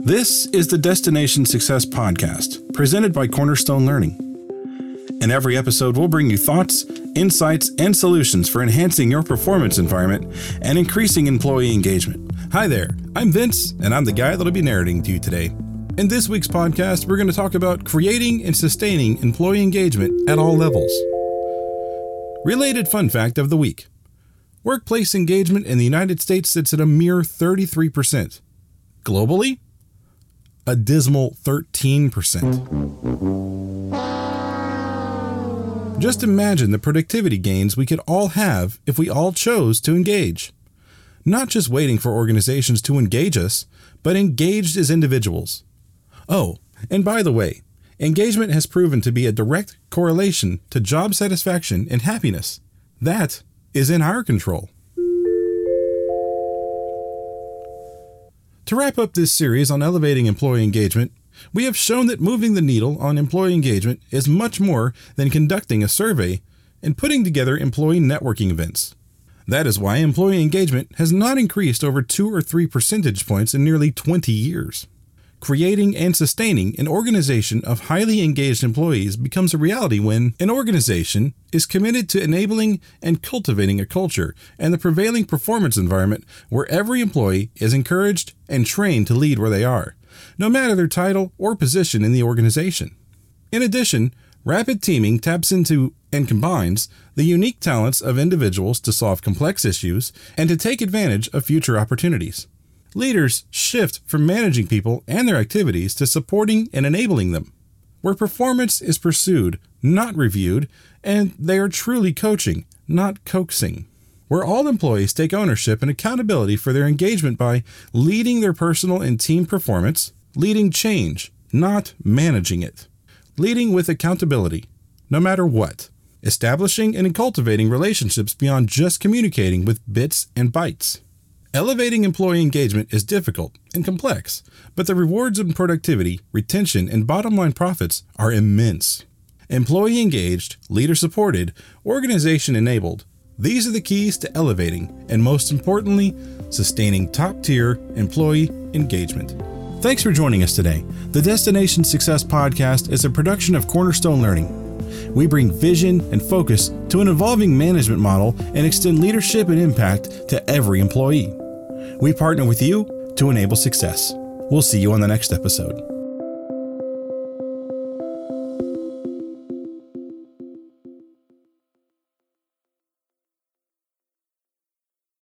This is the Destination Success Podcast, presented by Cornerstone Learning. In every episode, we'll bring you thoughts, insights, and solutions for enhancing your performance environment and increasing employee engagement. Hi there, I'm Vince, and I'm the guy that'll be narrating to you today. In this week's podcast, we're going to talk about creating and sustaining employee engagement at all levels. Related fun fact of the week Workplace engagement in the United States sits at a mere 33%. Globally, a dismal 13%. Just imagine the productivity gains we could all have if we all chose to engage. Not just waiting for organizations to engage us, but engaged as individuals. Oh, and by the way, engagement has proven to be a direct correlation to job satisfaction and happiness. That is in our control. To wrap up this series on elevating employee engagement, we have shown that moving the needle on employee engagement is much more than conducting a survey and putting together employee networking events. That is why employee engagement has not increased over 2 or 3 percentage points in nearly 20 years creating and sustaining an organization of highly engaged employees becomes a reality when an organization is committed to enabling and cultivating a culture and the prevailing performance environment where every employee is encouraged and trained to lead where they are, no matter their title or position in the organization. In addition, rapid teaming taps into and combines the unique talents of individuals to solve complex issues and to take advantage of future opportunities. Leaders shift from managing people and their activities to supporting and enabling them, where performance is pursued, not reviewed, and they are truly coaching, not coaxing. Where all employees take ownership and accountability for their engagement by leading their personal and team performance, leading change, not managing it. Leading with accountability, no matter what. Establishing and cultivating relationships beyond just communicating with bits and bytes. Elevating employee engagement is difficult and complex, but the rewards in productivity, retention, and bottom line profits are immense. Employee engaged, leader supported, organization enabled. These are the keys to elevating and, most importantly, sustaining top tier employee engagement. Thanks for joining us today. The Destination Success Podcast is a production of Cornerstone Learning. We bring vision and focus to an evolving management model and extend leadership and impact to every employee. We partner with you to enable success. We'll see you on the next episode.